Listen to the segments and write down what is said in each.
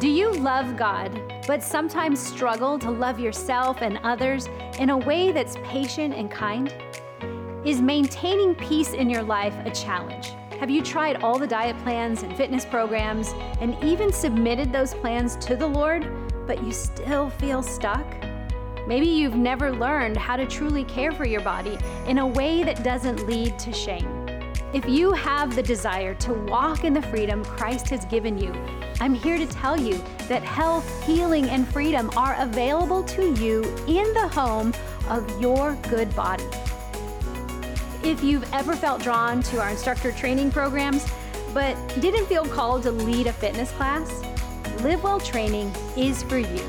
Do you love God, but sometimes struggle to love yourself and others in a way that's patient and kind? Is maintaining peace in your life a challenge? Have you tried all the diet plans and fitness programs and even submitted those plans to the Lord, but you still feel stuck? Maybe you've never learned how to truly care for your body in a way that doesn't lead to shame. If you have the desire to walk in the freedom Christ has given you, I'm here to tell you that health, healing, and freedom are available to you in the home of your good body. If you've ever felt drawn to our instructor training programs, but didn't feel called to lead a fitness class, LiveWell Training is for you.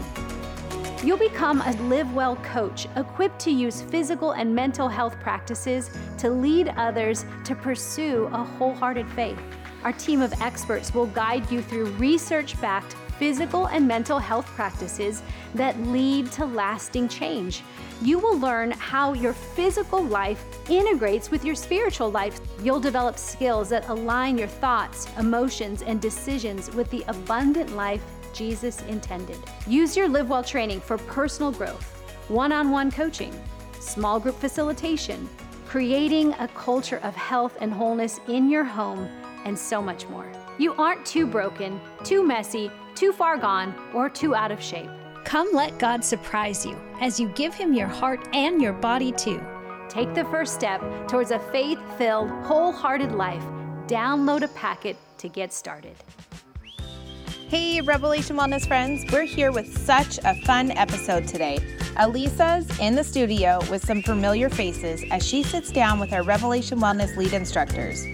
You'll become a LiveWell coach equipped to use physical and mental health practices to lead others to pursue a wholehearted faith. Our team of experts will guide you through research backed physical and mental health practices that lead to lasting change. You will learn how your physical life integrates with your spiritual life. You'll develop skills that align your thoughts, emotions, and decisions with the abundant life Jesus intended. Use your LiveWell training for personal growth, one on one coaching, small group facilitation, creating a culture of health and wholeness in your home, and so much more. You aren't too broken, too messy, too far gone, or too out of shape. Come let God surprise you as you give Him your heart and your body too. Take the first step towards a faith filled, wholehearted life. Download a packet to get started. Hey, Revelation Wellness friends, we're here with such a fun episode today. Alisa's in the studio with some familiar faces as she sits down with our Revelation Wellness lead instructors.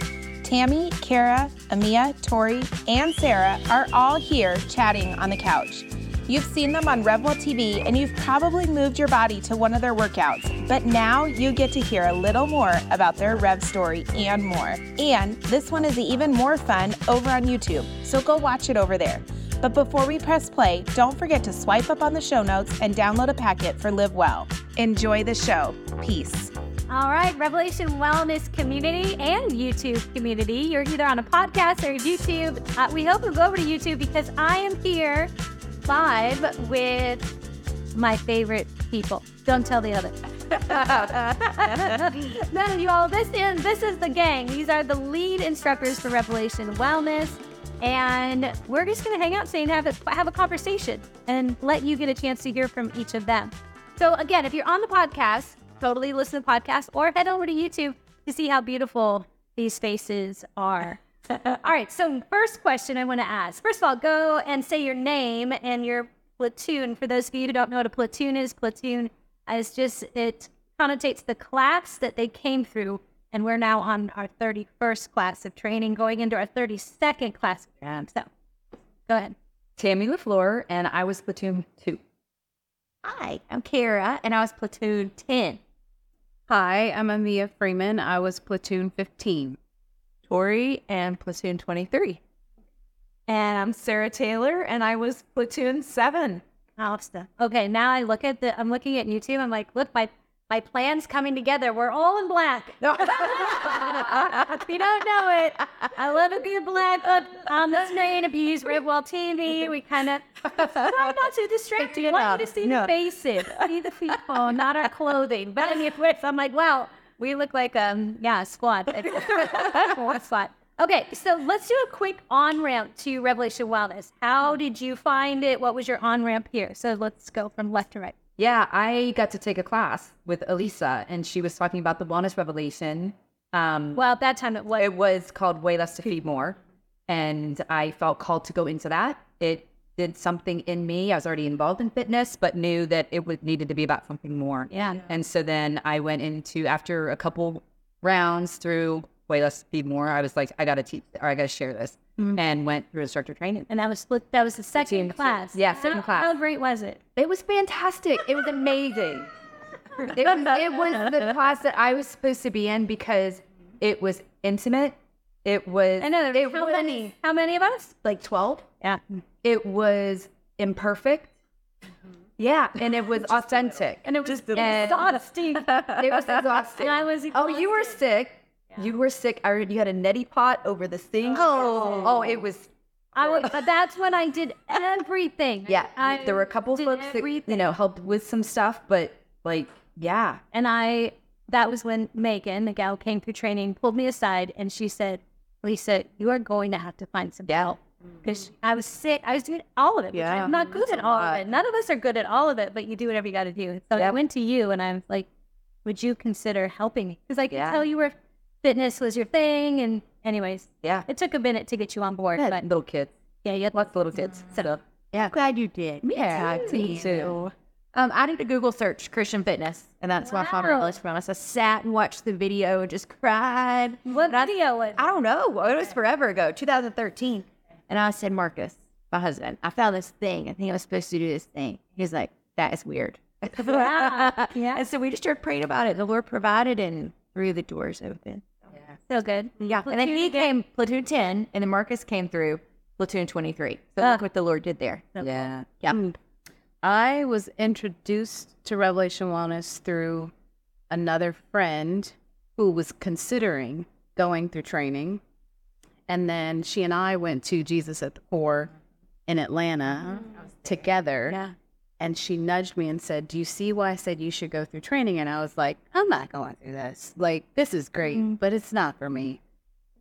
Tammy, Kara, Amia, Torie, and Sara are all here chatting on the couch. You've seen them on RevWell TV and you've probably moved your body to one of their workouts, but now you get to hear a little more about their Rev story and more. And this one is even more fun over on YouTube, so go watch it over there. But before we press play, don't forget to swipe up on the show notes and download a packet for LiveWell. Enjoy the show. Peace. All right, Revelation Wellness community and YouTube community. You're either on a podcast or YouTube. Uh, we hope you'll go over to YouTube because I am here live with my favorite people. Don't tell the others. None of you all. This is this is the gang. These are the lead instructors for Revelation Wellness, and we're just gonna hang out today and have a have a conversation and let you get a chance to hear from each of them. So again, if you're on the podcast, totally listen to the podcast or head over to YouTube to see how beautiful these faces are. all right. So first question I want to ask. First of all, go and say your name and your platoon. For those of you who don't know what a platoon is, platoon is just it connotates the class that they came through, and we're now on our 31st class of training, going into our 32nd class of training. So, go ahead. Tammy LeFleur, and I was platoon two. Hi, I'm Kara, and I was platoon 10. Hi, I'm Amia Freeman. I was platoon 15. Torie and platoon 23. And I'm Sara Taylor, and I was platoon seven. Awesome. Okay, now I look at the. I'm looking at YouTube. I'm like, look, my my plan's coming together. We're all in black. if you don't know it, I love to be black up on the screen. If you use RevWell TV, we kind of try not to distract you. I want you to see No. the faces, see the people, not our clothing. But I anyway, I'm like, wow, we look like um, yeah, a squad. squad. Okay, so let's do a quick on ramp to Revelation Wellness. How did you find it? What was your on ramp here? So let's go from left to right. Yeah, I got to take a class with Alisa, and she was talking about the wellness revelation. Um, Well, at that time it was it was called Way Less to Feed More, and I felt called to go into that. It did something in me. I was already involved in fitness, but knew that it would needed to be about something more. Yeah. And so then I went into after a couple rounds through Way Less Feed More. I was like, I got to teach or I got to share this, mm-hmm. and went through instructor training. and that was split. That was the second class. Yeah, second How- class. How great was it? It was fantastic. It was amazing. it, was, it was the class that I was supposed to be in because it was intimate. It was I know. it how was many? How many of us? like 12. Yeah. It was imperfect. Mm-hmm. Yeah, and it was authentic. And it was just exhausting. It was exhausting. I was. Oh, you were sick. You were sick. I you had a neti pot over the sink. Oh, oh, it was. I was, but that's when I did everything. Yeah, I there were a couple folks that you know helped with some stuff, but like, yeah, And I, that was when Megan, the gal came through training, pulled me aside and she said, Lisa, you are going to have to find some Yeah. help. Because I was sick. I was doing all of it. Yeah. I'm not good at all of it. None of us are good at all of it, but you do whatever you got to do. So I went to you and I'm like, would you consider helping me? Because I could Yeah. tell you were fitness was your thing. And, anyways, yeah. it took a minute to get you on board. Had But little kids, yeah, you had lots of little kids. So Yeah, glad you did. yeah, me too. Um, I did a Google search Christian fitness, and that's why I found Wow. Revelation Wellness. I sat and watched the video and just cried. What video was I don't know. It was forever ago, 2013. And I said, Marcus, my husband, I found this thing. I think I was supposed to do this thing. He's like, that is weird. Wow. Yeah. And so we just started praying about it. The Lord provided and threw the doors open. so good. Yeah. And then he came platoon 10, and then Marcus came through platoon 23. So Ah. look what the Lord did there. Yeah. Yeah. I was introduced to Revelation Wellness through another friend who was considering going through training. And then she and I went to Jesus at the Core in Atlanta together. Yeah. And she nudged me and said, Do you see why I said you should go through training? And I was like, I'm not going through this. Like, this is great, but it's not for me.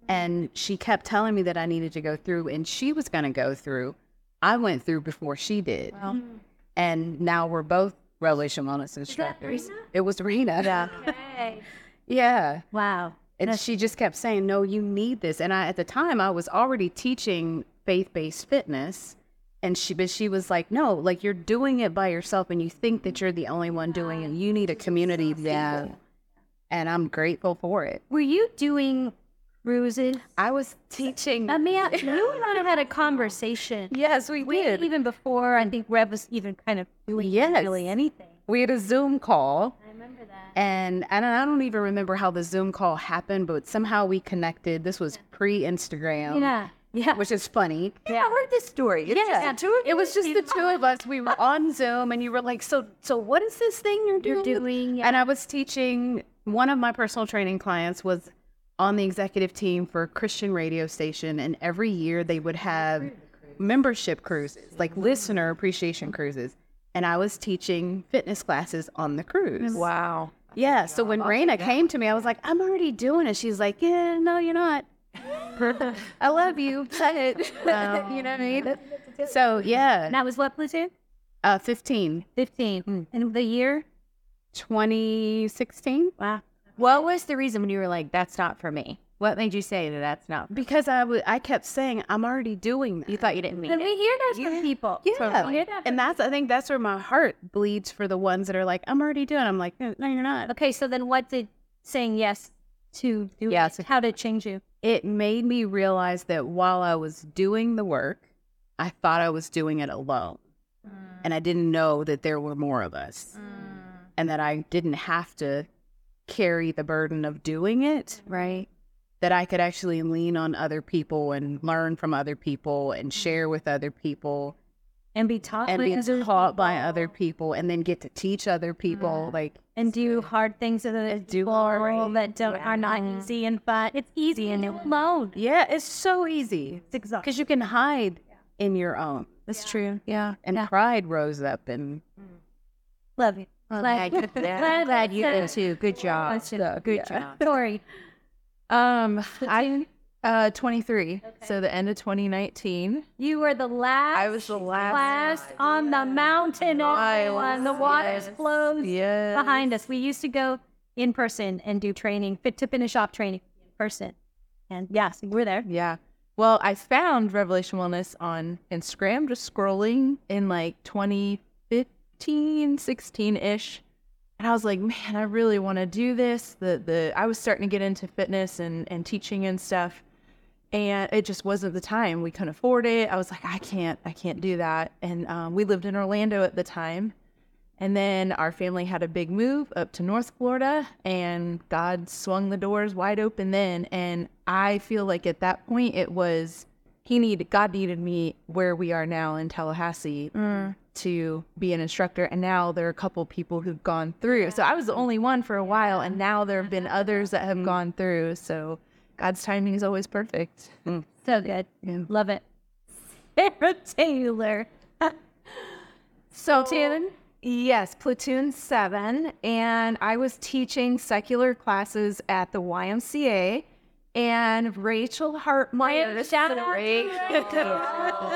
And she kept telling me that I needed to go through, and she was going to go through. I went through before she did. Mm-hmm. And now we're both Revelation Wellness instructors. It was Rena. Yeah. Okay. Yeah. Wow. And she just kept saying, No, you need this. And I, at the time, I was already teaching faith based fitness. And she, but she was like, No, like you're doing it by yourself and you think that you're the only one doing it. You need a community people. And I'm grateful for it. Were you doing cruises? I was teaching. I mean, you and I had a conversation. Yes, we We did. even before I think Rev was even kind of doing Yes. really anything. We had a Zoom call. I remember that. And, and I don't even remember how the Zoom call happened, but somehow we connected. This was pre Instagram. Yeah. Yeah. Which is funny. Yeah, I heard this story. It's Yeah, just two of it was just the two of us. We were on Zoom, and you were like, "So, so what is this thing you're doing?" You're doing, yeah. And I was teaching. One of my personal training clients was on the executive team for a Christian radio station, and every year they would have membership cruises, like listener appreciation cruises. And I was teaching fitness classes on the cruise. Wow. Yeah. So when Raina came to me, I was like, "I'm already doing it." She's like, "Yeah, no, you're not." I love you. Say it. Um, you know what I mean? So yeah, And that was what platoon? uh, 15, 15. And the year? 2016. Wow. What was the reason when you were like, that's not for me? What made you say that that's not? Because I would, I kept saying I'm already doing that. You thought you didn't mean And it. we hear that from people. Yeah, We hear that and that's I think that's where my heart bleeds for the ones that are like I'm already doing. I'm like, no, no, you're not. Okay, so then what did saying yes to do Yes. how did it change you? It made me realize that while I was doing the work, I thought I was doing it alone, mm. and I didn't know that there were more of us, mm. and that I didn't have to carry the burden of doing it. Right. That I could actually lean on other people and learn from other people and mm-hmm. share with other people And be taught and by be other taught by other people and then get to teach other people. Mm-hmm. Like, and do hard things that other people hard- that don't are not easy and fun. It's easy and you're alone. yeah, it's so easy It's exhausting. because you can hide in your own. That's true. Yeah. And pride rose up and mm. Love you. Glad, Glad, glad, glad you did too. Good job. That's it. Good job. Torie. Um, I uh 23. So the end of 2019. You were the last. I was the last. Last on the mountain. I Everyone. The water's yes, closed yes. behind us. We used to go in person and do training, fit to finish off training in person. And yeah, so you were there. Yeah. Well, I found Revelation Wellness on Instagram, just scrolling in like 2015, 16 ish. And I was like, man, I really want to do this. The the I was starting to get into fitness and, and teaching and stuff. And it just wasn't the time. We couldn't afford it. I was like, I can't, I can't do that. And um, we lived in Orlando at the time. And then our family had a big move up to North Florida, and God swung the doors wide open then. And I feel like at that point it was He needed God needed me where we are now in Tallahassee mm. to be an instructor. And now there are a couple people who've gone through. So I was the only one for a while, and now there have been others that have mm. gone through. So God's timing is always perfect. Mm. So good. Love it. Sara Taylor. So, Platoon? yes, Platoon 7. And I was teaching secular classes at the YMCA. And Rachel Hartmeyer. Shout out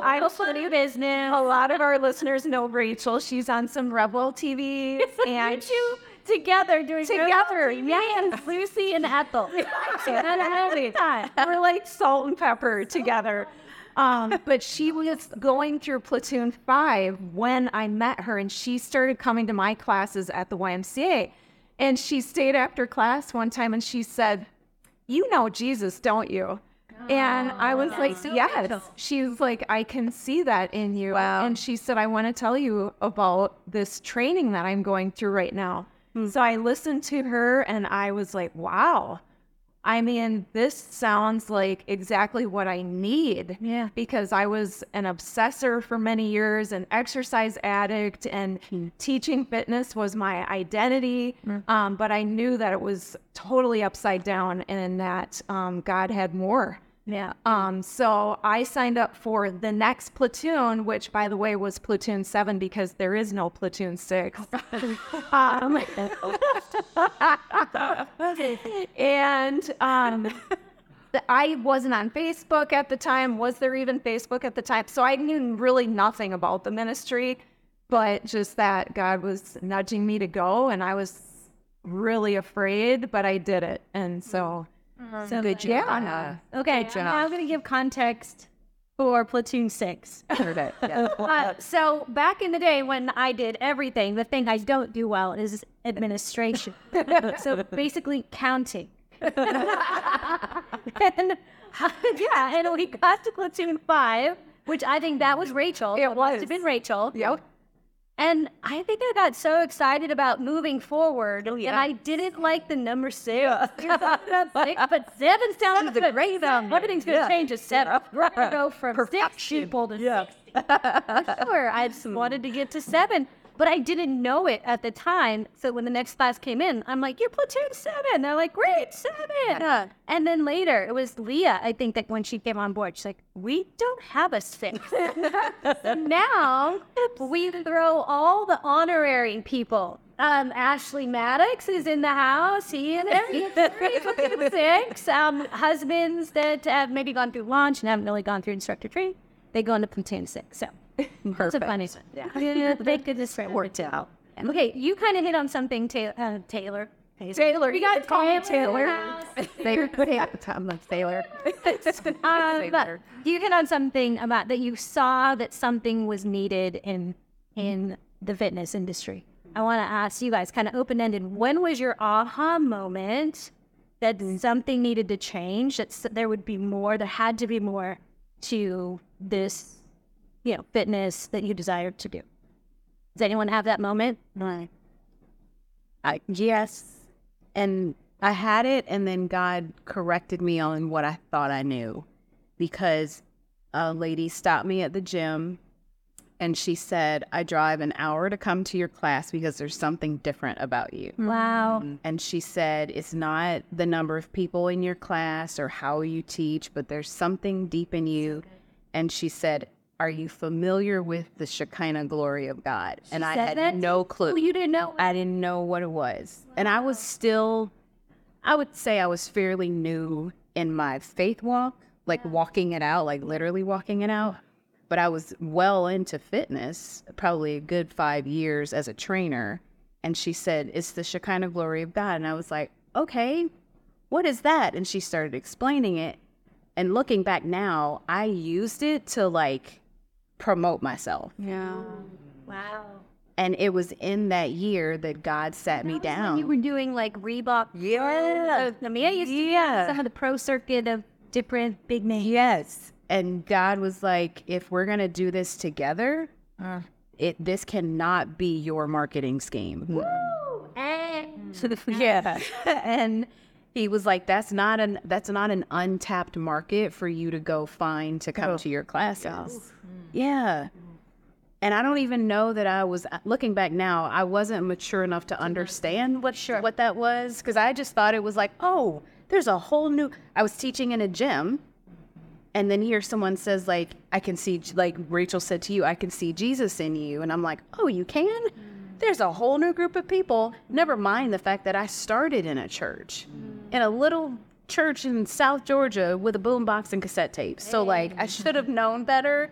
I also new business. A lot of our listeners know Rachel. She's on some RevWell TV. And you together doing together, yes, Lucy and Ethel. We're like salt and pepper together. Um, but she was going through Platoon 5 when I met her, and she started coming to my classes at the YMCA. And she stayed after class one time and she said, You know Jesus, don't you? And I oh, was like, Yes. She was like, I can see that in you. Wow. And she said, I want to tell you about this training that I'm going through right now. Hmm. So I listened to her and I was like, Wow. I mean, this sounds like exactly what I need. Yeah. Because I was an obsessor for many years, an exercise addict, and teaching fitness was my identity. Um, but I knew that it was totally upside down and that um, God had more. Yeah. Um, so I signed up for the next platoon, which by the way was platoon seven because there is no platoon six. um, and um, I wasn't on Facebook at the time. Was there even Facebook at the time? So I knew really nothing about the ministry, but just that God was nudging me to go, and I was really afraid, but I did it, and so. So Good job. Yeah. Okay, I'm going to give context for Platoon 6. Uh, so back in the day when I did everything, the thing I don't do well is administration. so basically counting. and, yeah, and we got to Platoon 5, which I think that was Rachel. It must have was. been Rachel. Yep. And I think I got so excited about moving forward, and I didn't like the number six. Six, but seven sounds good. Great number. Everything's going to change to seven. We're going to go from six people to six. sure, I just wanted to get to seven, but I didn't know it at the time. So when the next class came in, I'm like, "You're platoon seven. They're like, "Great, seven. And then later, it was Leah. I think that when she came on board, she's like, "We don't have a six. now we throw all the honorary people. Um, Ashley Maddox is in the house. He and platoon six. Um, husbands that have maybe gone through launch and haven't really gone through instructor training, they go into platoon six. So it's a funny one. Yeah. Thank goodness it worked out. Okay, you kind of hit on something, Ta- uh, Taylor. Taylor, We got call me Taylor. Taylor. They at the time like Taylor. Uh, but you hit on something about that you saw that something was needed in in the fitness industry. I want to ask you guys, kind of open ended. When was your aha moment that something needed to change? That there would be more. There had to be more to this, you know, fitness that you desired to do. Does anyone have that moment? Right. I, yes. And I had it, and then God corrected me on what I thought I knew because a lady stopped me at the gym and she said, I drive an hour to come to your class because there's something different about you. Mm-hmm. Wow. Mm-hmm. And she said, It's not the number of people in your class or how you teach, but there's something deep in you. And she said, Are you familiar with the Shekinah glory of God? and I had that? no clue. Oh, you didn't know? I didn't know what it was. And I was still, I would say I was fairly new in my faith walk, like walking it out, like literally walking it out. But I was well into fitness, probably a good five years as a trainer. And she said, It's the Shekinah glory of God. And I was like, Okay, what is that? And she started explaining it. And looking back now, I used it to like promote myself. Yeah. Wow. And it was in that year that God sat me down. You were doing like Reebok. Yeah. Uh, I mean, I used to Yeah. some of the pro circuit of different big names. Yes. And God was like, if we're gonna do this together, uh. it this cannot be your marketing scheme. Woo! And yeah. and he was like, that's not an that's not an untapped market for you to go find to come oh. to your classes. Mm. Yeah. Mm. And I don't even know that I was uh, looking back now, I wasn't mature enough to understand what what that was because I just thought it was like, oh, there's a whole new I was teaching in a gym and then here someone says like I can see like Rachel said to you, I can see Jesus in you, and I'm like, oh, you can. There's a whole new group of people. Never mind the fact that I started in a church, in a little church in South Georgia with a boombox and cassette tapes. So like I should have known better.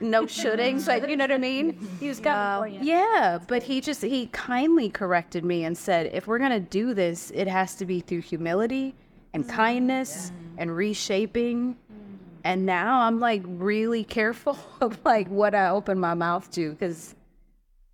No shoulding, but you know what I mean. He was coming uh, you. Yeah, but he just he kindly corrected me and said, if we're gonna do this, it has to be through humility and mm-hmm. kindness and reshaping. And now I'm like really careful of like what I open my mouth to because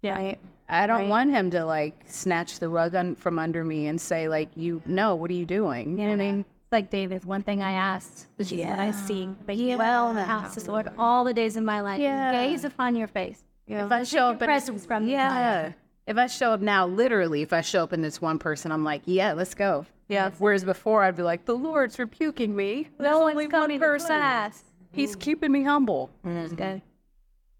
Yeah. I, I don't want him to like snatch the rug un- from under me and say like you know what are you doing you know what I mean It's Like David, one thing I asked, which is what I see, but he well in the house of the Lord all the days of my life. Yeah. Gaze upon your face. if I show up in- presence from you. yeah if I show up now literally if I show up in this one person I'm like yeah let's go Yeah. whereas before I'd be like the Lord's rebuking me No one's coming to class. he's keeping me humble Good.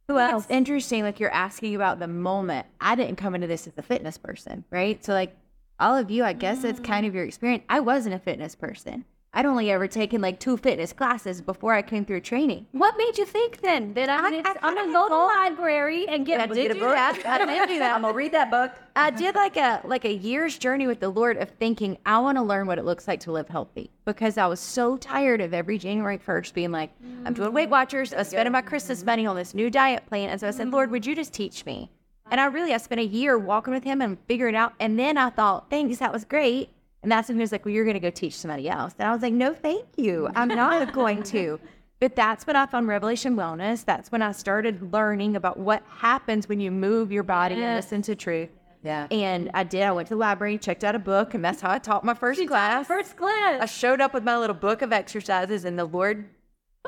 Who else? It's interesting. Like you're asking about the moment. I didn't come into this as a fitness person, right? So like all of you, I guess it's kind mm. of your experience. I wasn't a fitness person. I'd only ever taken like two fitness classes before I came through training. What made you think then that I'm, I'm gonna go to the library and get, I did do that. I did do that. I'm gonna read that book. I did like a like a year's journey with the Lord of thinking I want to learn what it looks like to live healthy because I was so tired of every January first being like I'm doing Weight Watchers, I was spending my Christmas money on this new diet plan, and so I said, Lord, would you just teach me? And I really I spent a year walking with Him and figuring it out, and then I thought, thanks, that was great. And that's when he was like, well, you're going to go teach somebody else. And I was like, no, thank you. I'm not going to. But that's when I found Revelation Wellness. That's when I started learning about what happens when you move your body and listen to truth. Yeah. And I did. I went to the library, checked out a book, and that's how I taught my first class. First class. I showed up with my little book of exercises, and the Lord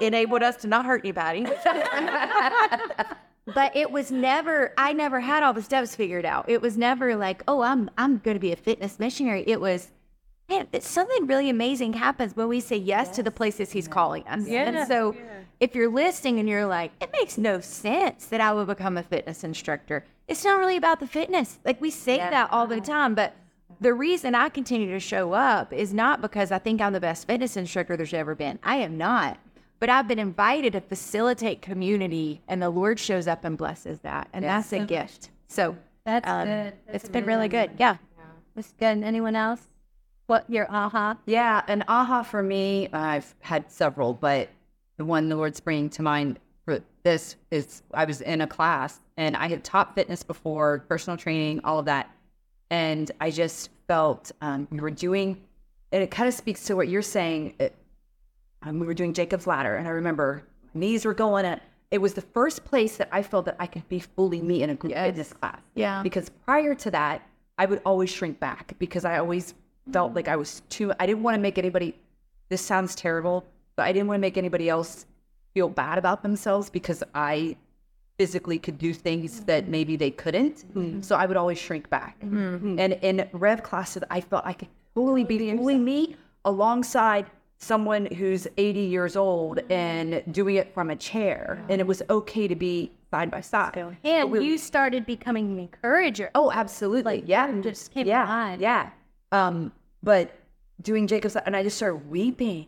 enabled us to not hurt anybody. but it was never. I never had all the steps figured out. It was never like, oh, I'm I'm going to be a fitness missionary. It was. Man, something really amazing happens when we say yes, to the places he's calling us. Yeah. And so if you're listening and you're like, it makes no sense that I would become a fitness instructor, it's not really about the fitness. Like we say that all the time, but the reason I continue to show up is not because I think I'm the best fitness instructor there's ever been. I am not. But I've been invited to facilitate community, and the Lord shows up and blesses that. And that's a gift. So That's um, good. it's been really good. Yeah. That's good. Anyone else? What your aha? Yeah, an aha for me, I've had several, but the one the Lord's bringing to mind for this is I was in a class and I had taught fitness before, personal training, all of that. And I just felt um, we were doing, and it kind of speaks to what you're saying. It, um, we were doing Jacob's Ladder, and I remember knees were going at, it was the first place that I felt that I could be fully me in a group fitness class. Yeah. Because prior to that, I would always shrink back because I always felt like I was too, I didn't want to make anybody, this sounds terrible, but I didn't want to make anybody else feel bad about themselves because I physically could do things mm-hmm. that maybe they couldn't. Mm-hmm. So I would always shrink back. Mm-hmm. And in Rev classes, I felt I could fully be fully me alongside someone who's 80 years old and doing it from a chair. And it was okay to be side by side. And you started becoming an encourager. Oh, absolutely. yeah. just came yeah. alive. Yeah. Um, but doing Jacob's and I just started weeping.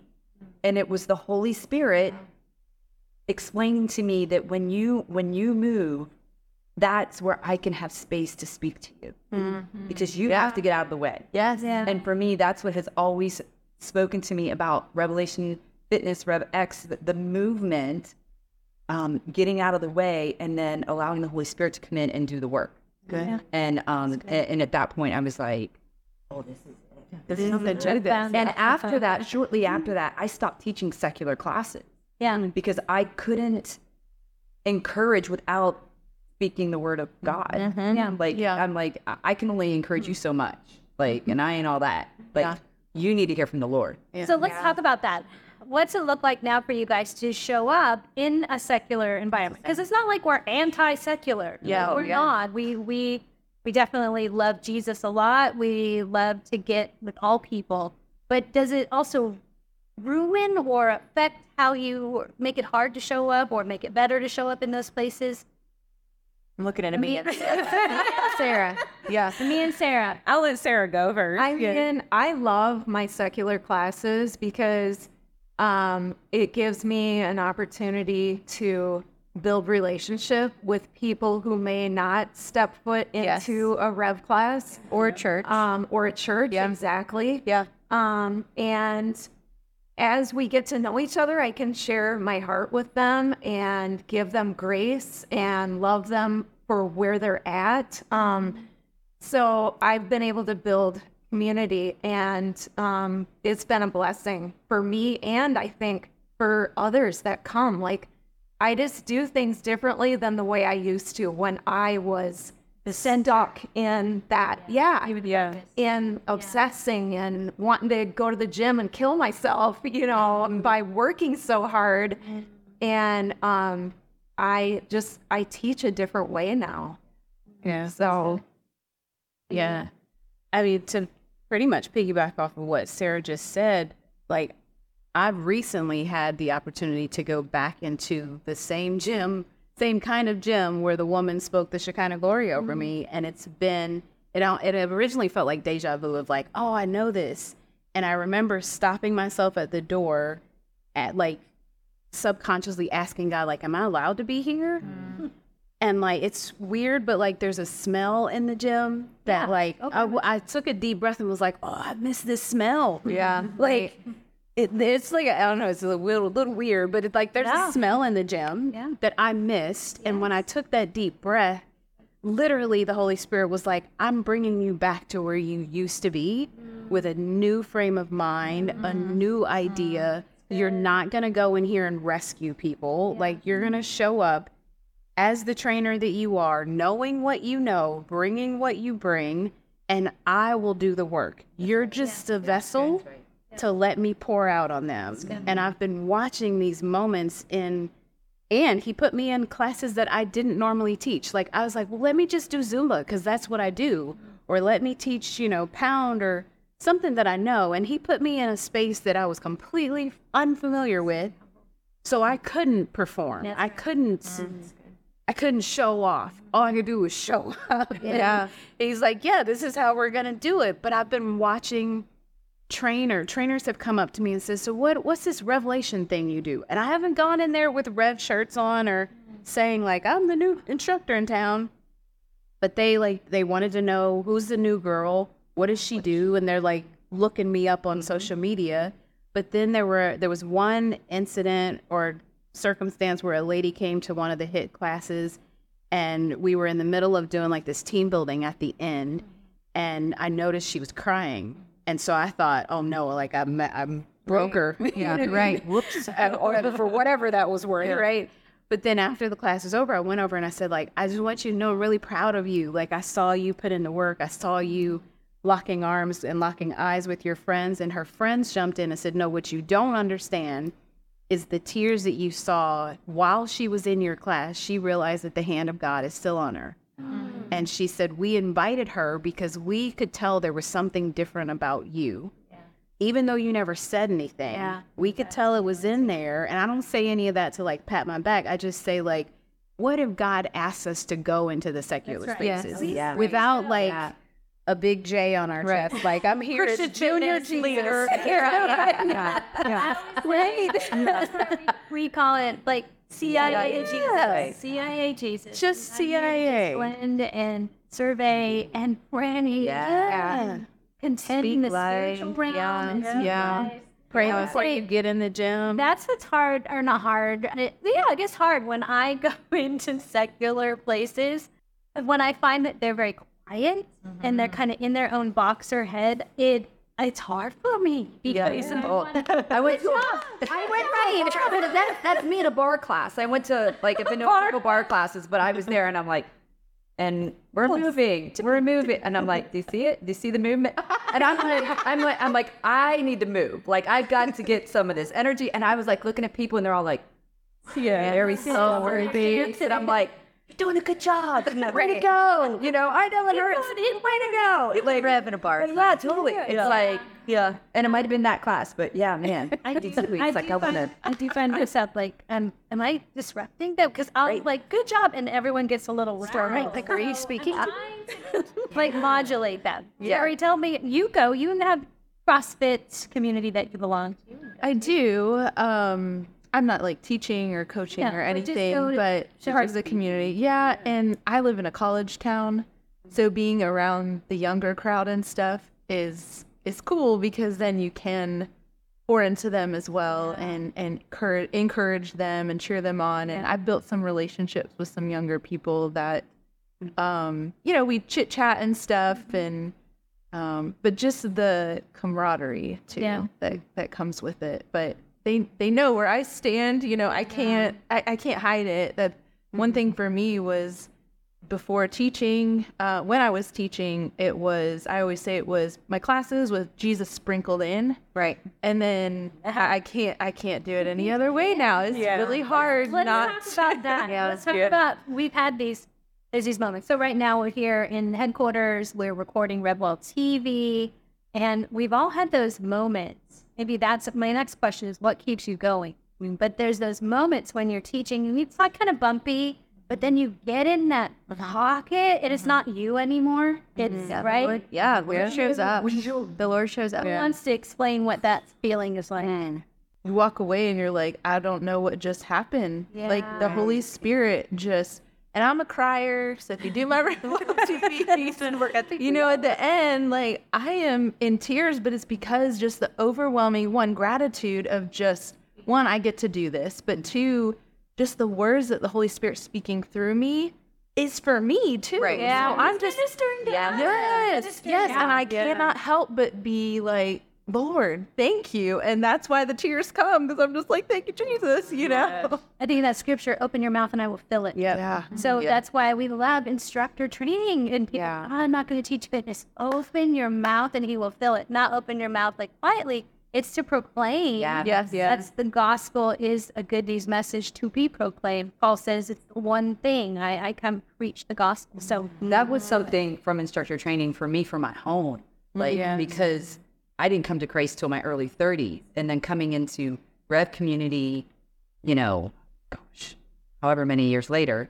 And it was the Holy Spirit explaining to me that when you when you move, that's where I can have space to speak to you. Because you have to get out of the way. Yes. And for me, that's what has always spoken to me about Revelation Fitness, Rev X, the, the movement, um, getting out of the way, and then allowing the Holy Spirit to come in and do the work. Good. And um, a- and at that point, I was like, "Oh, this is it. this is the agenda And after that, shortly after that, I stopped teaching secular classes Yeah. Mm-hmm. because I couldn't encourage without speaking the word of God. Mm-hmm. Mm-hmm. Yeah. Like I'm like I- I can only encourage you so much. Like and I ain't all that. Like you need to hear from the Lord. So let's talk about that. What's it look like now for you guys to show up in a secular environment? Because it's not like we're anti-secular. Yeah, we're oh, yeah. not. We we we definitely love Jesus a lot. We love to get with all people. But does it also ruin or affect how you make it hard to show up, or make it better to show up in those places? I'm looking at Amia. Sara, yeah me and Sara. I'll let Sara go first. I mean, I love my secular classes because Um, it gives me an opportunity to build relationship with people who may not step foot Yes. into a rev class Or a church. um, or at church. yeah. Exactly. yeah. Um, and as we get to know each other, I can share my heart with them and give them grace and love them for where they're at. Um, so I've been able to build community, and um, it's been a blessing for me, and I think for others that come. Like, I just do things differently than the way I used to when I was stuck in that. Yeah, I would. Yeah. In obsessing and wanting to go to the gym and kill myself, you know, by working so hard. And um, I just I teach a different way now. Yeah. So Yeah. I mean, to pretty much piggyback off of what Sara just said, like, I've recently had the opportunity to go back into the same gym, same kind of gym where the woman spoke the Shekinah glory over mm-hmm. me. And it's been, it, it originally felt like deja vu of like, oh, I know this. And I remember stopping myself at the door at like subconsciously asking God, like, am I allowed to be here? Mm. and like it's weird but like there's a smell in the gym that like I took a deep breath and was like oh i miss this smell yeah, like it, it's like i don't know it's a little, little weird but it's like there's a smell in the gym Yeah. that i missed and when i took that deep breath literally the holy spirit was like i'm bringing you back to where you used to be with a new frame of mind a new idea. You're not going to go in here and rescue people. Like you're going to show up as the trainer that you are, knowing what you know, bringing what you bring, and I will do the work. You're just a vessel to let me pour out on them. And I've been watching these moments in and he put me in classes that I didn't normally teach. Like I was like, "Well, let me just do Zumba cuz that's what I do." Or let me teach, you know, pound or something that I know. And he put me in a space that I was completely unfamiliar with. So I couldn't perform. I couldn't I couldn't show off. All I could do was show up. Yeah. He's like, yeah, this is how we're gonna do it. But I've been watching trainer trainers have come up to me and says so what? What's this revelation thing you do? And I haven't gone in there with red shirts on or saying like I'm the new instructor in town. But they like they wanted to know who's the new girl, what does she do, and they're like looking me up on mm-hmm. social media. But then there were there was one incident or circumstance where a lady came to one of the HIIT classes and we were in the middle of doing like this team building at the end and I noticed she was crying. And so I thought, oh no, like I'm I'm broke her. Yeah, right. Whoops. or for whatever that was worth, right? But then after the class was over, I went over and I said, like, I just want you to know, I'm really proud of you. Like I saw you put in the work. I saw you locking arms and locking eyes with your friends. And her friends jumped in and said, No, what you don't understand is the tears that you saw while she was in your class. She realized that the hand of God is still on her. Mm-hmm. And she said, We invited her because we could tell there was something different about you. Even though you never said anything, Yeah. we could tell it was in there. And I don't say any of that to like pat my back. I just say, like, what if God asks us to go into the secular spaces Yeah. without like a big J on our chest? Like, I'm here as junior leader. yeah, yeah. Right. we call it like CIA Jesus. CIA Jesus. Just CIA. Blend and survey and pray. Yeah. Contending the spiritual realm. Yeah. and Yeah. Pray Yeah. before you get in the gym. That's what's hard, or not hard. It, yeah, it gets hard when I go into secular places. When I find that they're very quiet mm-hmm. and they're kind of in their own box or head, it it's hard for me because I went to I went right. That, that's me at a barre class. I went to like I've been to a couple barre classes, but I was there and I'm like, and we're moving, we're moving, and I'm like, do you see it? Do you see the movement? And I'm like, I'm like, I'm like, I need to move. Like I've got to get some of this energy. And I was like looking at people, and they're all like, yeah, very so worthy. And I'm like. You're doing a good job. Way to go. You know, I know it hurts. Way to go. Like, Rev in a bar. Yeah, totally. It's like, yeah. And it might have been that class, but yeah, man. I do, These I like, do, I want to. find, I do find myself like, um, am I disrupting them? Because I'll like, good job, and everyone gets a little right. Like, are you speaking? to me? like modulate them. Yeah. Jerry, tell me, you go. You have CrossFit community that you belong to. I do. Um, I'm not like teaching or coaching Yeah, or anything, but part of the community. Yeah, and I live in a college town, so being around the younger crowd and stuff is is cool because then you can pour into them as well and and encourage, encourage them and cheer them on. And I've built some relationships with some younger people that, um, you know, we chit chat and stuff and. Um, but just the camaraderie too Yeah. that that comes with it. But they they know where I stand. You know, I can't I, I can't hide it. That one thing for me was before teaching. Uh, when I was teaching, it was I always say it was my classes with Jesus sprinkled in. Right. And then I I can't I can't do it any other way now. It's really hard Let's not. talk about that. Yeah, Let's talk good. about we've had these there's these moments. So right now we're here in headquarters, we're recording RevWell TV, and we've all had those moments. Maybe that's my next question is what keeps you going? But there's those moments when you're teaching and it's like kind of bumpy, but then you get in that uh-huh. pocket and it's uh-huh. not you anymore. It's right. Yeah, Lord shows up. The Lord shows up. Who wants to explain what that feeling is like? you walk away and you're like, I don't know what just happened. Like the Holy Spirit just, and I'm a crier. So if you do my you know, at the end, like I am in tears, but it's because just the overwhelming one gratitude of just one, I get to do this, but two, just the words that the Holy Spirit speaking through me is for me too. Right. Yeah, So I'm just Yeah. Yes, yes, and I cannot help but be like, Lord, thank you, and that's why the tears come because I'm just like, thank you, Jesus, you know. I think that scripture, open your mouth and I will fill it. Yeah, So that's why we love instructor training. And people, Yeah. "Oh, I'm not going to teach fitness. Open your mouth and he will fill it. Not open your mouth like quietly. It's to proclaim. Yeah. yes, yes. That's the gospel is a good news message to be proclaimed. Paul says it's the one thing. I, I come preach the gospel. So that was something from instructor training for me for my own like because i didn't come to christ till my early 30s and then coming into rev community you know gosh however many years later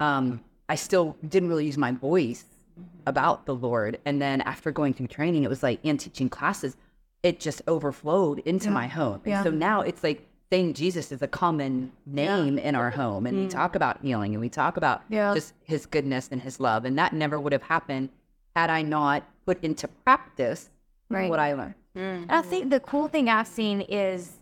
um i still didn't really use my voice about the lord. And then after going through training it was like and teaching classes it just overflowed into my home. And so now it's like saying jesus is a common name in our home and we talk about healing and we talk about just his goodness and his love and that never would have happened had i not put into practice what i learned mm. And I think the cool thing I've seen is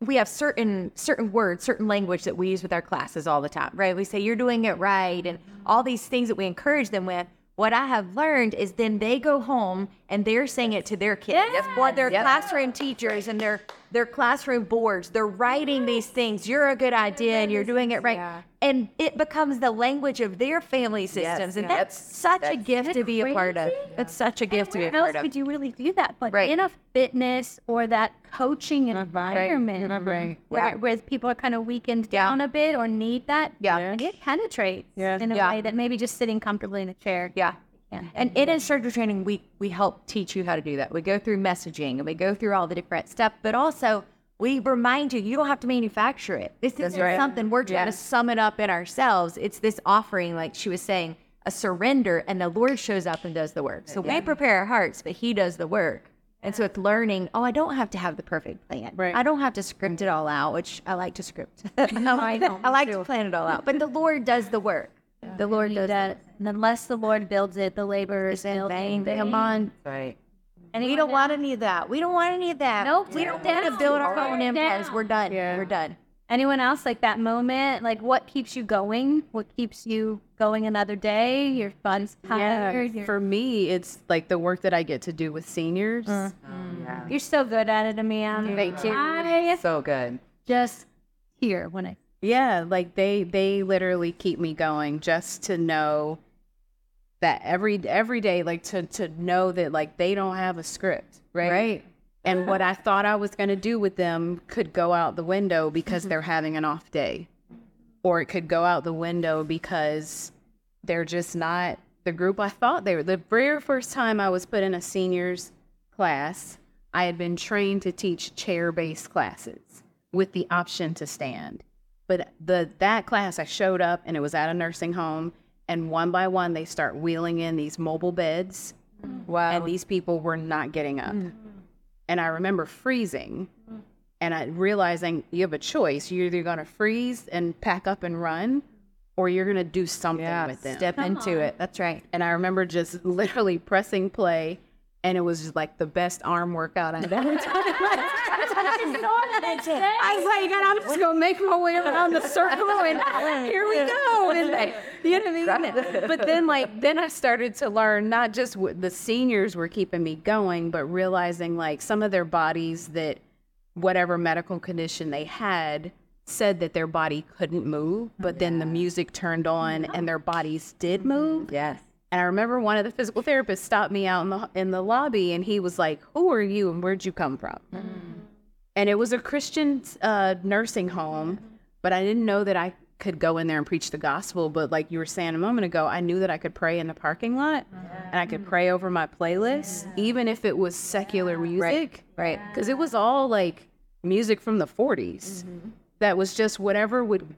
we have certain certain words, certain language that we use with our classes all the time, right? We say you're doing it right and all these things that we encourage them with. What I have learned is then they go home and they're saying it to their kids yes. or their classroom teachers and their their classroom boards. They're writing these things. You're a good idea and you're doing it right. And it becomes the language of their family systems. yes. and that's such a gift to be a part of. That's such a gift to be a where else part of. could you really do that? But Right. in a fitness or that coaching environment right. where, where people are kind of weakened down a bit or need that, Yeah. it penetrates in a Yeah. way that maybe just sitting comfortably in a chair. Yeah. Can't. Mm-hmm. And in instructor training, we we help teach you how to do that. We go through messaging and we go through all the different stuff, but also we remind you you don't have to manufacture it. This isn't something we're trying to sum it up in ourselves. It's this offering, like she was saying, a surrender, and the Lord shows up and does the work. So we prepare our hearts, but He does the work. And so it's learning. Oh, I don't have to have the perfect plan. Right. I don't have to script it all out, which I like to script. no, I don't. I like to plan it all out, but the Lord does the work. The Lord does that. And unless the Lord builds it, the laborers is in vain. Come on. right And we don't want any of that. We don't want any of that. Nope, We we're don't want to build our own empires. We're done. We're done. Anyone else like that moment? Like what keeps you going? What keeps you going another day? Your fun's tired. Yeah, You're, for me, it's like the work that I get to do with seniors. Uh-huh. Mm-hmm. you're so good at it, Amanda. Thank you. I so good just here when I Yeah, like they they literally keep me going just to know that every every day, like to to know that like they don't have a script, right? Right. And what I thought I was gonna do with them could go out the window because Mm-hmm. they're having an off day, or it could go out the window because they're just not the group I thought they were. The very first time I was put in a seniors class, I had been trained to teach chair based classes with the option to stand. But the that class I showed up and it was at a nursing home and one by one they start wheeling in these mobile beds. Wow. And these people were not getting up. Mm. And I remember freezing and I realizing you have a choice. You're either going to freeze and pack up and run, or you're going to do something with them. Step into it. That's right. And I remember just literally pressing play, and it was just like the best arm workout I've ever done. I was like, and I'm just gonna make my way around the circle, and here we go. And like, you know what I mean? But then, like, then I started to learn not just what the seniors were keeping me going, but realizing like some of their bodies that whatever medical condition they had said that their body couldn't move, but then the music turned on and their bodies did move. Yes. And I remember one of the physical therapists stopped me out in the in the lobby, and he was like, "Who are you, and where'd you come from?" Mm. And it was a Christian uh, nursing home, but I didn't know that I could go in there and preach the gospel. But like you were saying a moment ago, I knew that I could pray in the parking lot, and I could mm. pray over my playlist, even if it was secular music, Right. Because it was all like music from the 40s. Mm-hmm. That was just whatever would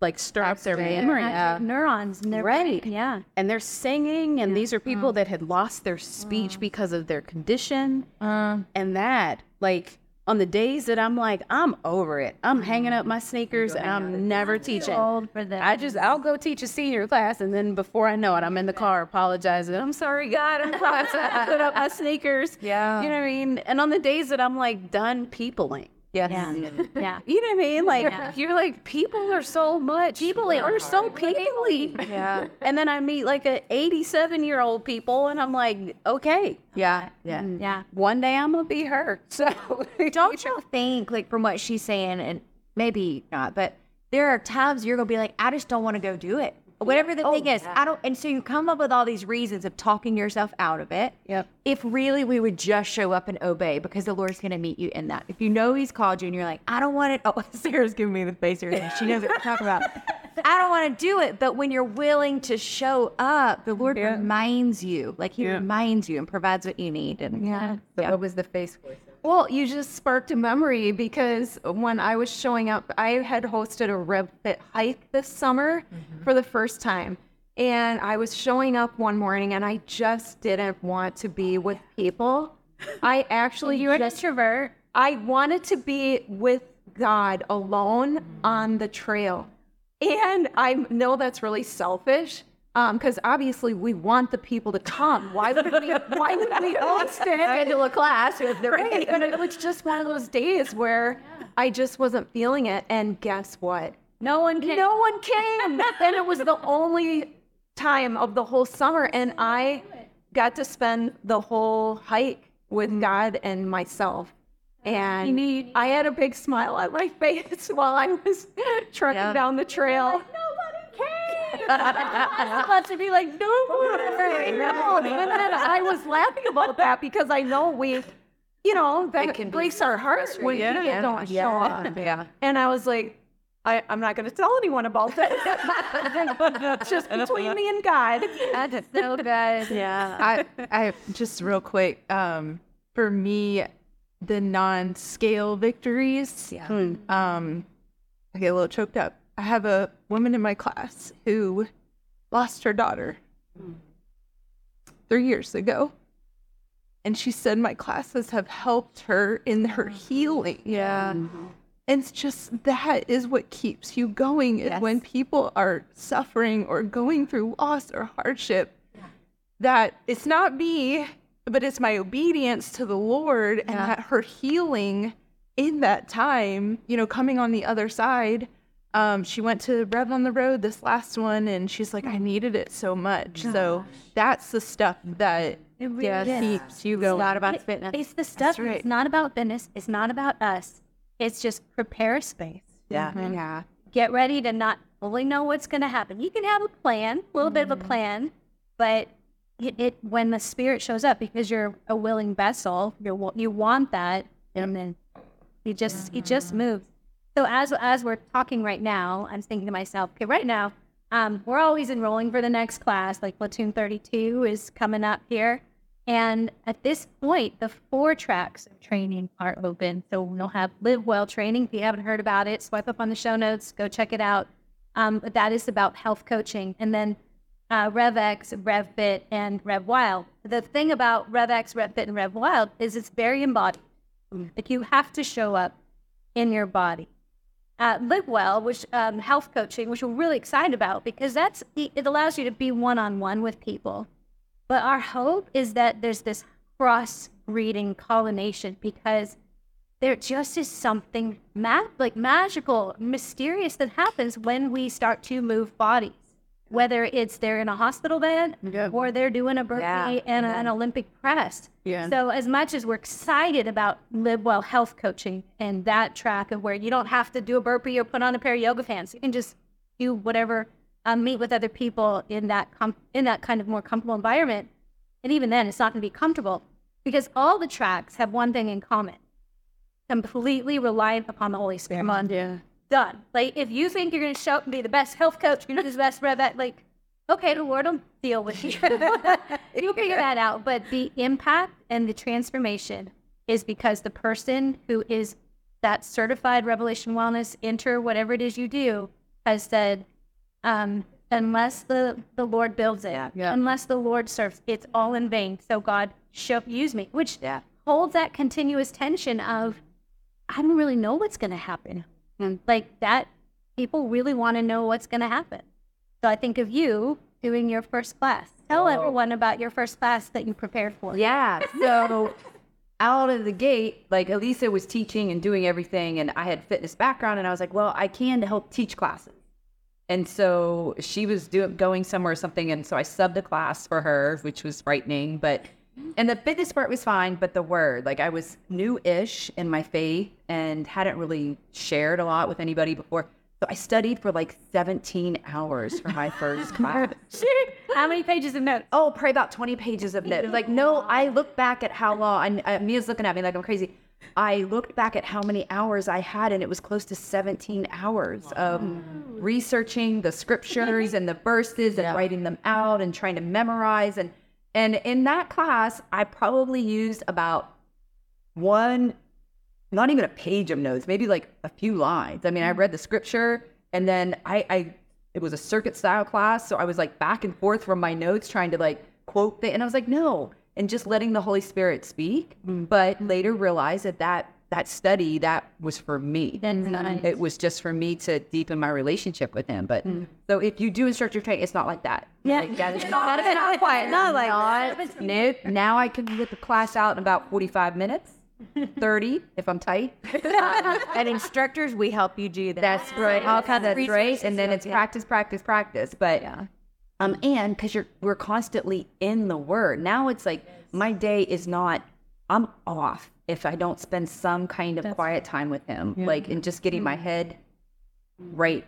like stir up their memory. Neurons. And they're Right. Yeah. and they're singing and these are people that had lost their speech because of their condition. And that like on the days that i'm like i'm over it. I'm hanging up my sneakers and i'm never teaching. Old for i just i'll go teach a senior class and then before i know it i'm in the car apologizing. I'm sorry god i'm sorry. I put up my sneakers. Yeah. you know what i mean? And on the days that i'm like done peopling Yes. yeah. yeah. you know what I mean? Like you're like people are so much people are so peoply. Yeah. And then I meet like a 87 year old people, and I'm like, okay, Yeah. Yeah. Mm-hmm. Yeah. one day I'm gonna be her. So Don't you think, like, from what she's saying, and maybe not, but there are times you're gonna be like, I just don't want to go do it. Whatever the oh, thing is, I don't. And so you come up with all these reasons of talking yourself out of it. Yep. If really we would just show up and obey, because the Lord's gonna meet you in that. If you know He's called you and you're like, I don't want it. Oh, Sara's giving me the face here. She knows what I'm talking about. I don't want to do it. But when you're willing to show up, the Lord reminds you, like He reminds you and provides what you need. And yeah. So what was the face voice? Well, you just sparked a memory because when I was showing up, I had hosted a Rev Fit hike this summer mm-hmm. for the first time. And I was showing up one morning and I just didn't want to be with people. I actually You're an just introvert. I wanted to be with God alone mm-hmm. on the trail. And I know that's really selfish Um, because obviously we want the people to come. Why would we, why would we host it? Schedule a class with the Right. And it was just one of those days where I just wasn't feeling it. And guess what? No one came. No one came. and it was the only time of the whole summer. And I got to spend the whole hike with God and myself. And I had a big smile on my face while I was trucking down the trail. I was about to be like, no, no. And then I was laughing about that because I know we, you know, that breaks our hearts when people don't show up. Yeah. And I was like, I, I'm not going to tell anyone about that. it's just between me and God. That's so good. Yeah. I, I just real quick. Um, for me, the non-scale victories. Yeah. Um, I get a little choked up. I have a woman in my class who lost her daughter three years ago, and she said my classes have helped her in her oh. healing. Yeah. And it's just that is what keeps you going is when people are suffering or going through loss or hardship. That it's not me, but it's my obedience to the Lord and that her healing in that time, you know, coming on the other side. Um, she went to Rev on the Road this last one and she's like, I mm. needed it so much. So that's the stuff that yeah, keeps you It's not about fitness. It's the stuff. right. It's not about fitness. It's not about us. It's just prepare a space. Yeah. Mm-hmm. Yeah. Get ready to not fully know what's going to happen. You can have a plan, a little bit of a mm-hmm. plan, but it, it when the spirit shows up because you're a willing vessel, you are you want that, and then he just he just mm-hmm. moves. So as as we're talking right now, I'm thinking to myself, okay, right now, um, we're always enrolling for the next class. Like platoon 32 is coming up here, and at this point, the four tracks of training are open. So we'll have LiveWell training. If you haven't heard about it, swipe up on the show notes, go check it out. Um, but that is about health coaching, and then uh, RevX, RevFit, and RevWild. The thing about RevX, RevFit, and RevWild is it's very embodied. Like you have to show up in your body. Uh, LiveWell, which um, health coaching, which we're really excited about because that's it allows you to be one on one with people. But our hope is that there's this cross breeding pollination because there just is something ma- like magical, mysterious that happens when we start to move bodies. Whether it's they're in a hospital bed or they're doing a birthday and a- an Olympic press. Yeah. So as much as we're excited about LiveWell health coaching and that track of where you don't have to do a burpee or put on a pair of yoga pants, you can just do whatever, um, meet with other people in that com- in that kind of more comfortable environment. And even then, it's not going to be comfortable because all the tracks have one thing in common: completely reliant upon the Holy Spirit. Come on, yeah. Done. Like if you think you're going to show up and be the best health coach, you're be the best rev, like, okay, the Lord will deal with you. You'll figure that out. But the impact and the transformation is because the person who is that certified revelation wellness enter whatever it is you do has said, um, unless the the Lord builds it, Yeah. unless the Lord serves, it's all in vain. So God, show use me, which Yeah. holds that continuous tension of I don't really know what's going to happen. And like that, people really want to know what's going to happen. So I think of you doing your first class. Tell everyone about your first class that you prepared for. Yeah. So out of the gate, like Alisa was teaching and doing everything, and I had fitness background, and I was like, well, I can help teach classes. And so she was doing going somewhere or something, and so I subbed a class for her, which was frightening. But and the fitness part was fine, but the word, like I was new-ish in my faith and hadn't really shared a lot with anybody before. So I studied for like 17 hours for my first class. How many pages of notes? oh, probably about 20 pages of notes. Like, no, I look back at how long, I, uh, Amia's looking at me like I'm crazy. I looked back at how many hours I had, and it was close to 17 hours of researching the scriptures and the verses and writing them out and trying to memorize. And, and in that class, I probably used about one not even a page of notes, maybe like a few lines. I mean, I mm-hmm. read the scripture and then I, I it was a circuit style class, so I was like back and forth from my notes trying to like quote the and I was like, no, and just letting the Holy Spirit speak. Mm. But later realized that that that study that was for me. Nice. It was just for me to deepen my relationship with him. But so if you do instructor training, it's not like that. Yeah. Like, that is not, is not quite not like. Nope. Now I can get the class out in about 45 minutes. 30 if I'm tight. And instructors, we help you do that. That's right. All kinds of right. And then it's practice, practice, practice. But um, and because you're we're constantly in the word. Now it's like my day is not. I'm off if I don't spend some kind of quiet time with him, like and just getting my mm-hmm. head right.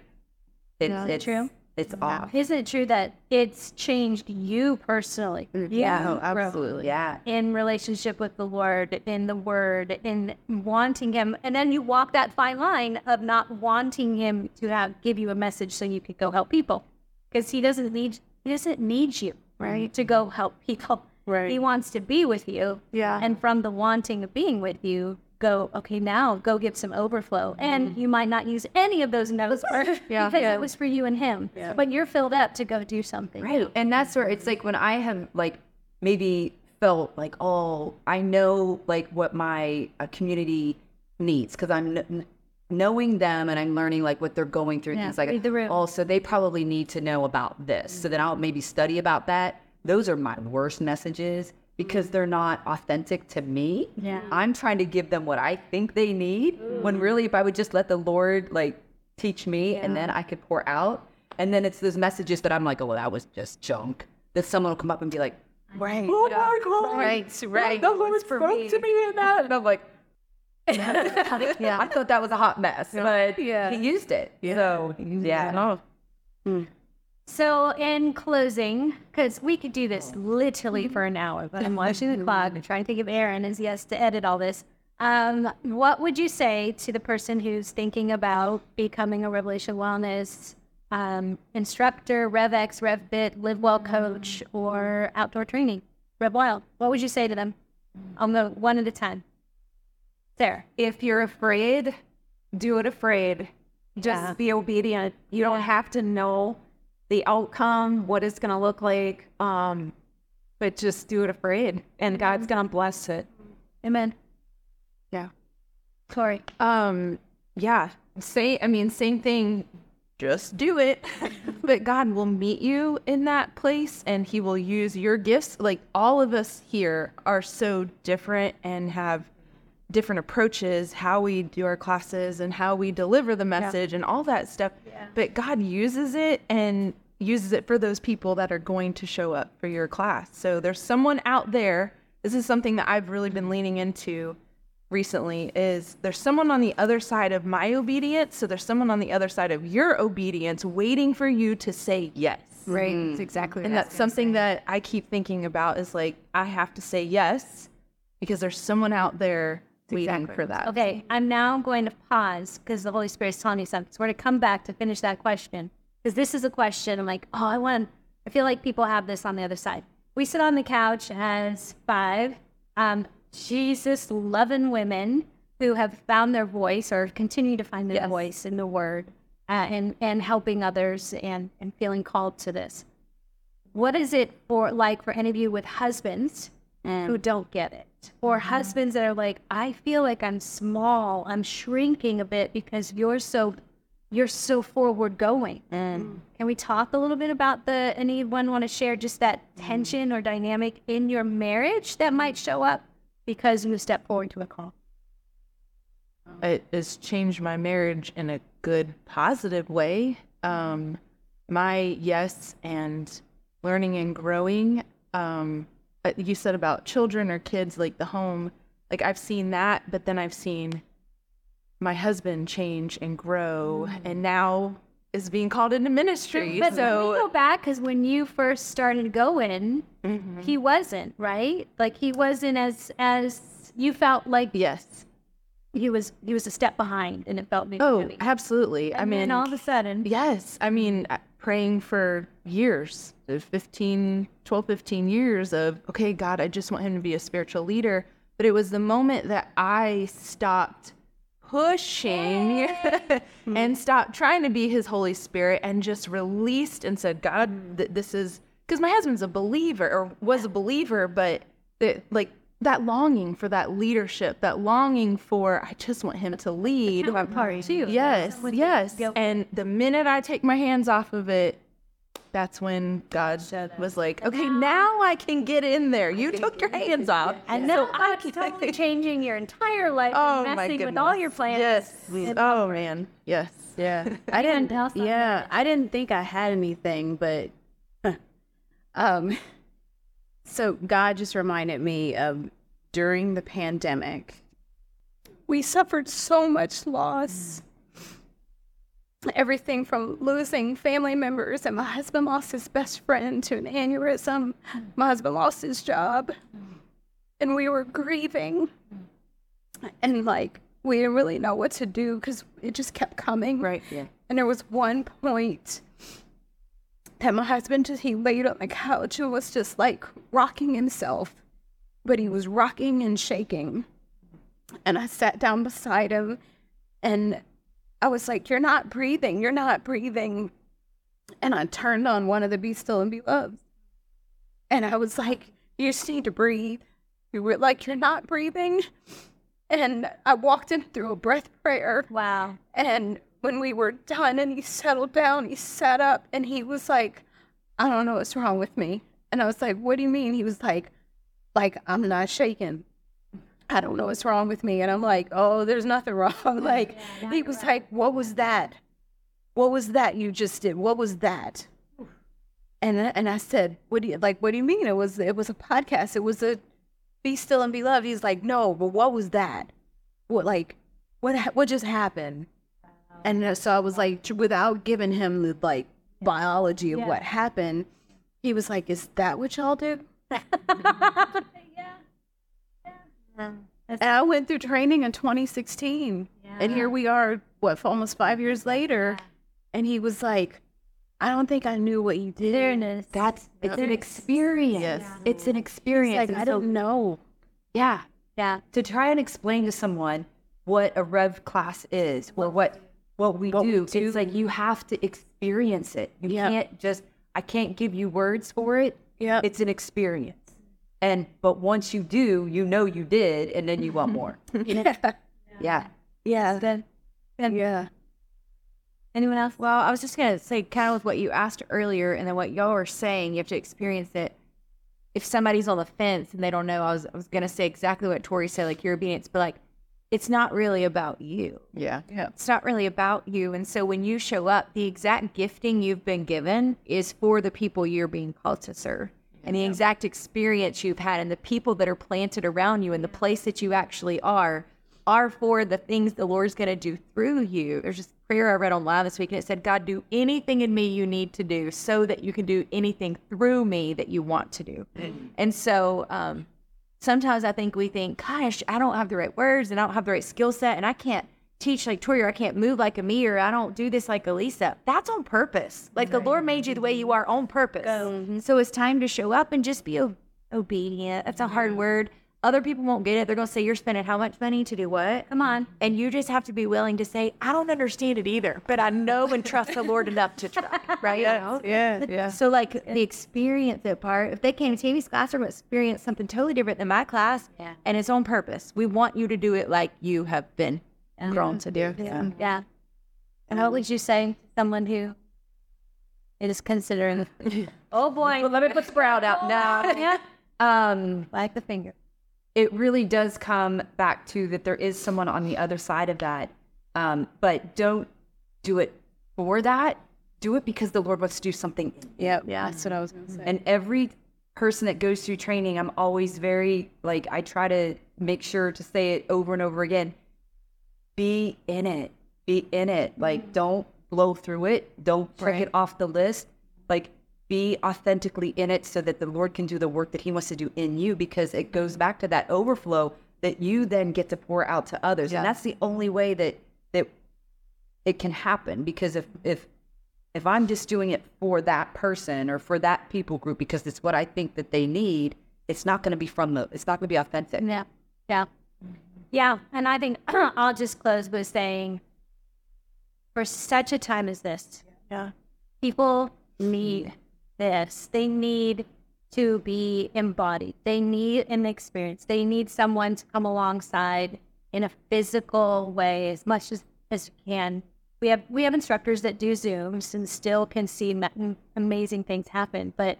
It's it's True. It's off. Isn't it true that it's changed you personally? Mm-hmm. Yeah, You grow absolutely. Yeah. In relationship with the Lord, in the Word, in wanting Him, and then you walk that fine line of not wanting Him to have give you a message so you could go help people, because He doesn't need He doesn't need you right mm-hmm. to go help people. Right. He wants to be with you. Yeah. And from the wanting of being with you, go okay now go give some overflow and you might not use any of those notes Yeah. because Yeah. it was for you and him but you're filled up to go do something Right. And that's where it's like when I have like maybe felt like, oh, I know like what my uh, community needs because I'm kn- knowing them and I'm learning like what they're going through. Yeah, things like, the room. oh, so they probably need to know about this. So then I'll maybe study about that. Those are my worst messages because they're not authentic to me. Yeah. I'm trying to give them what I think they need when really if I would just let the Lord like teach me and then I could pour out. And then it's those messages that I'm like, oh, well, that was just junk. That someone will come up and be like, Right. oh my God. Right. Right. The Lord spoke to me in that. And I'm like, Yeah. I thought that was a hot mess, but Yeah. he used it. Yeah. So, yeah. So in closing because we could do this literally for an hour but i'm watching the clock and trying to think of aaron as yes to edit all this um, what would you say to the person who's thinking about becoming a revelation wellness um, instructor revx RevFit live well coach or outdoor training RevWild what would you say to them on the one at a time Sara if you're afraid, do it afraid. Just Yeah. be obedient. You don't have to know the outcome, what it's going to look like, um, but just do it afraid, and God's going to bless it. amen Yeah. Torie Um, yeah, say I mean same thing. Just do it. but God will meet you in that place and he will use your gifts. Like all of us here are so different and have different approaches, how we do our classes and how we deliver the message and all that stuff. But God uses it and uses it for those people that are going to show up for your class. So there's someone out there. This is something that I've really been leaning into recently is there's someone on the other side of my obedience, so there's someone on the other side of your obedience waiting for you to say yes. Right. Mm-hmm. That's exactly. And that's something that I keep thinking about is like I have to say yes because there's someone out there waiting for that. Okay, I'm now going to pause because the Holy Spirit's telling me something. So we're going to come back to finish that question because this is a question. I'm like, oh, I want. I feel like people have this on the other side. We sit on the couch as five um, Jesus loving women who have found their voice or continue to find their Yes. voice in the Word uh, and and helping others and and feeling called to this. What is it for like for any of you with husbands who don't get it? Or mm-hmm. husbands that are like, I feel like I'm small, I'm shrinking a bit because you're so you're so forward going. And can we talk a little bit about the anyone want to share just that mm. tension or dynamic in your marriage that might show up because you step forward to a call? Um, it has changed my marriage in a good positive way. Um my yes and learning and growing um you said about children or kids like the home like i've seen that but then i've seen my husband change and grow and now is being called into ministry But so let me go back because when you first started going, he wasn't right. Like he wasn't as as you felt like yes he was. He was a step behind, and it felt maybe. oh absolutely i mean all of a sudden, Yes. I mean, uh, praying for years, uh, 15, 12, 15 years of, okay, God, I just want him to be a spiritual leader. But it was the moment that I stopped pushing and stopped trying to be his Holy Spirit and just released and said, God, th- this is because my husband's a believer or was a believer, but that like that longing for that leadership, that longing for, I just want him to lead. part too. Yes, With yes. guilt. And the minute I take my hands off of it, that's when God was like, okay, now I can get in there. You took your hands off. And now God's totally changing your entire life Oh and my messing goodness. with all your plans. Yes. Oh man. Yes. Yeah, I didn't. tell something. Yeah, I didn't think I had anything, but um, so God just reminded me of during the pandemic. we suffered so much loss. Everything from losing family members, and my husband lost his best friend to an aneurysm. My husband lost his job, and we were grieving. And like, we didn't really know what to do because it just kept coming. Right. Yeah. And there was one point that my husband just he laid on the couch and was just like rocking himself, but he was rocking and shaking. And I sat down beside him and I was like, You're not breathing, you're not breathing. And I turned on one of the Be Still and Be Loved. And I was like, You just need to breathe. You were like, You're not breathing. And I walked in through a breath prayer. Wow. And when we were done and he settled down, he sat up and he was like, I don't know what's wrong with me. And I was like, What do you mean? He was like, like, I'm not shaking. I don't know what's wrong with me. And I'm like, Oh, there's nothing wrong. Like he was like, What was that? What was that you just did? What was that? And I- and I said, What do you like what do you mean? It was it was a podcast. It was a be still and be loved. He's like, No, but what was that? What like what what just happened? And uh, so I was like, without giving him the like biology of what happened, he was like, "Is that what y'all do?" yeah. yeah. And I went through training in 2016, and here we are, what, almost five years later, and he was like, "I don't think I knew what you did." Awareness. That's it's an experience. Yes. It's an experience. Like I so- don't know. yeah. Yeah. to try and explain to someone what a rev class is or what what we do it's like you have to experience it you Yeah. can't just i can't give you words for it Yeah. it's an experience and but once you do you know you did and then you want more Yeah. yeah Yeah. Then Yeah. Anyone else? Well, I was just gonna say, kind of with what you asked earlier, and then what y'all were saying, you have to experience it. If somebody's on the fence and they don't know, I was I was gonna say exactly what Torie said, like your obedience, but like it's not really about you. Yeah. Yeah. It's not really about you. And so when you show up, the exact gifting you've been given is for the people you're being called to serve. And the exact experience you've had and the people that are planted around you and the place that you actually are are for the things the Lord's going to do through you. There's just prayer I read online this week and it said, God, do anything in me you need to do so that you can do anything through me that you want to do. And so, um, sometimes I think we think, gosh, I don't have the right words and I don't have the right skill set and I can't teach like Torie or I can't move like me or I don't do this like Alisa. That's on purpose. Like the Lord made you the way you are on purpose. Mm-hmm. So it's time to show up and just be obedient. That's a hard word. Other people won't get it. They're going to say, You're spending how much money to do what? Come on. And you just have to be willing to say, I don't understand it either, but I know and trust the Lord enough to try. Right? Yeah. Yeah. So like the experience that part, if they came to Tammy's classroom, experience something totally different than my class, Yeah. and it's on purpose. We want you to do it like you have been grown to do. Yeah. yeah. And what would you say to someone who is considering, oh boy, let me put the Sprout out now. yeah, Um, like the finger. It really does come back to that there is someone on the other side of that. Um, but don't do it for that. Do it because the Lord wants to do something. Yeah. Yeah. That's what I was gonna say. And every person that goes through training, I'm always very like I try to make sure to say it over and over again. Be in it. Be in it. Like don't blow through it. Don't check it off the list. Like be authentically in it so that the Lord can do the work that He wants to do in you because it goes back to that overflow that you then get to pour out to others. And that's the only way that that it can happen because if if if I'm just doing it for that person or for that people group because it's what I think that they need, it's not going to be from the it's not going to be authentic. Yeah. Yeah. Yeah. And I think I'll just close with saying for such a time as this, Yeah. people need this. They need to be embodied. They need an experience. They need someone to come alongside in a physical way as much as, as you can. We have we have instructors that do Zooms and still can see ma- amazing things happen. But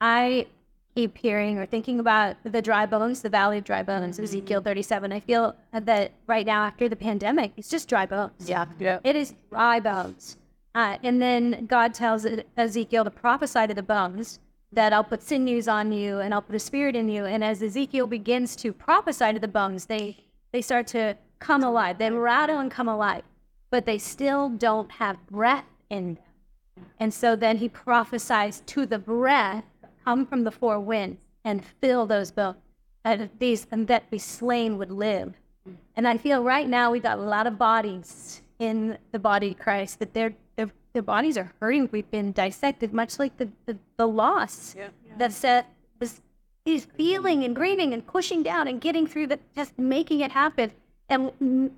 I keep hearing or thinking about the dry bones, the valley of dry bones, mm-hmm. Ezekiel 37. I feel that right now after the pandemic, it's just dry bones. Yeah. Yeah. It is dry bones. Uh, and then God tells Ezekiel to prophesy to the bones that I'll put sinews on you and I'll put a spirit in you. And as Ezekiel begins to prophesy to the bones, they, they start to come alive. They rattle and come alive, but they still don't have breath in them. And so then he prophesies to the breath, come from the four winds and fill those bones, that these and that be slain would live. And I feel right now we've got a lot of bodies in the body of Christ that their their, their bodies are hurting. We've been dissected, much like the the, the loss that Seth was he's feeling and grieving and pushing down and getting through the just making it happen. And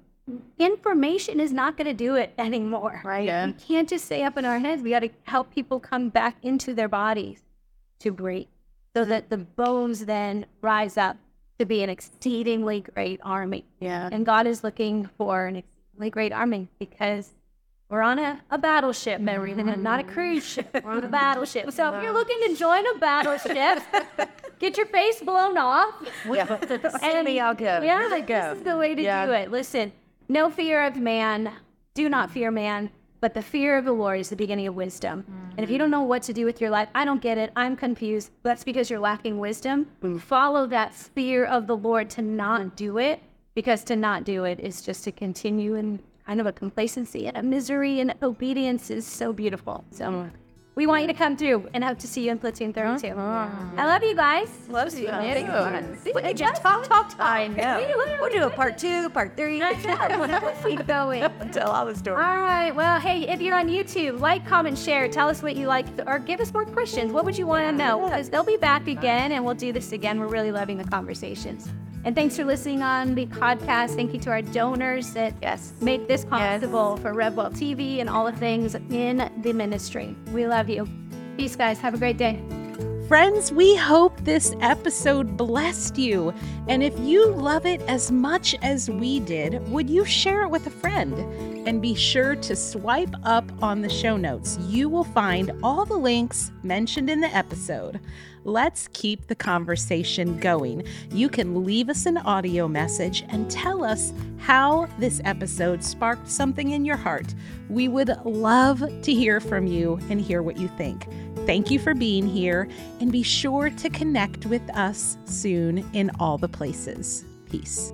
information is not going to do it anymore, right? Yeah. We can't just stay up in our heads. We got to help people come back into their bodies to breathe, so mm-hmm. that the bones then rise up to be an exceedingly great army. Yeah. And God is looking for an exceedingly great army because we're on a, a battleship, and not a cruise ship. We're on a battleship. So if you're looking to join a battleship, get your face blown off. Yeah. And me, I'll go. Yeah, like, this is the way to do it. Listen, no fear of man. Do not fear man, but the fear of the Lord is the beginning of wisdom. And if you don't know what to do with your life, I don't get it. I'm confused. That's because you're lacking wisdom. Follow that fear of the Lord to not do it, because to not do it is just to continue in kind of a complacency and a misery, and obedience is so beautiful. So. We want you to come through and hope to see you in Platoon 32. Ah. I love you guys. Love you. We could just talk, talk, talk. I know. We'll do a part two, part three. Keep going. Tell all the stories. All right. Well, hey, if you're on YouTube, like, comment, share. Tell us what you like, or give us more questions. What would you want to know? Because they'll be back again, and we'll do this again. We're really loving the conversations. And thanks for listening on the podcast. Thank you to our donors that Yes. make this possible for RevWell TV and all the things in the ministry. We love you. Peace, guys. Have a great day. Friends, we hope this episode blessed you. And if you love it as much as we did, would you share it with a friend? and be sure to swipe up on the show notes. You will find all the links mentioned in the episode. Let's keep the conversation going. You can leave us an audio message and tell us how this episode sparked something in your heart. We would love to hear from you and hear what you think. Thank you for being here, and be sure to connect with us soon in all the places. Peace.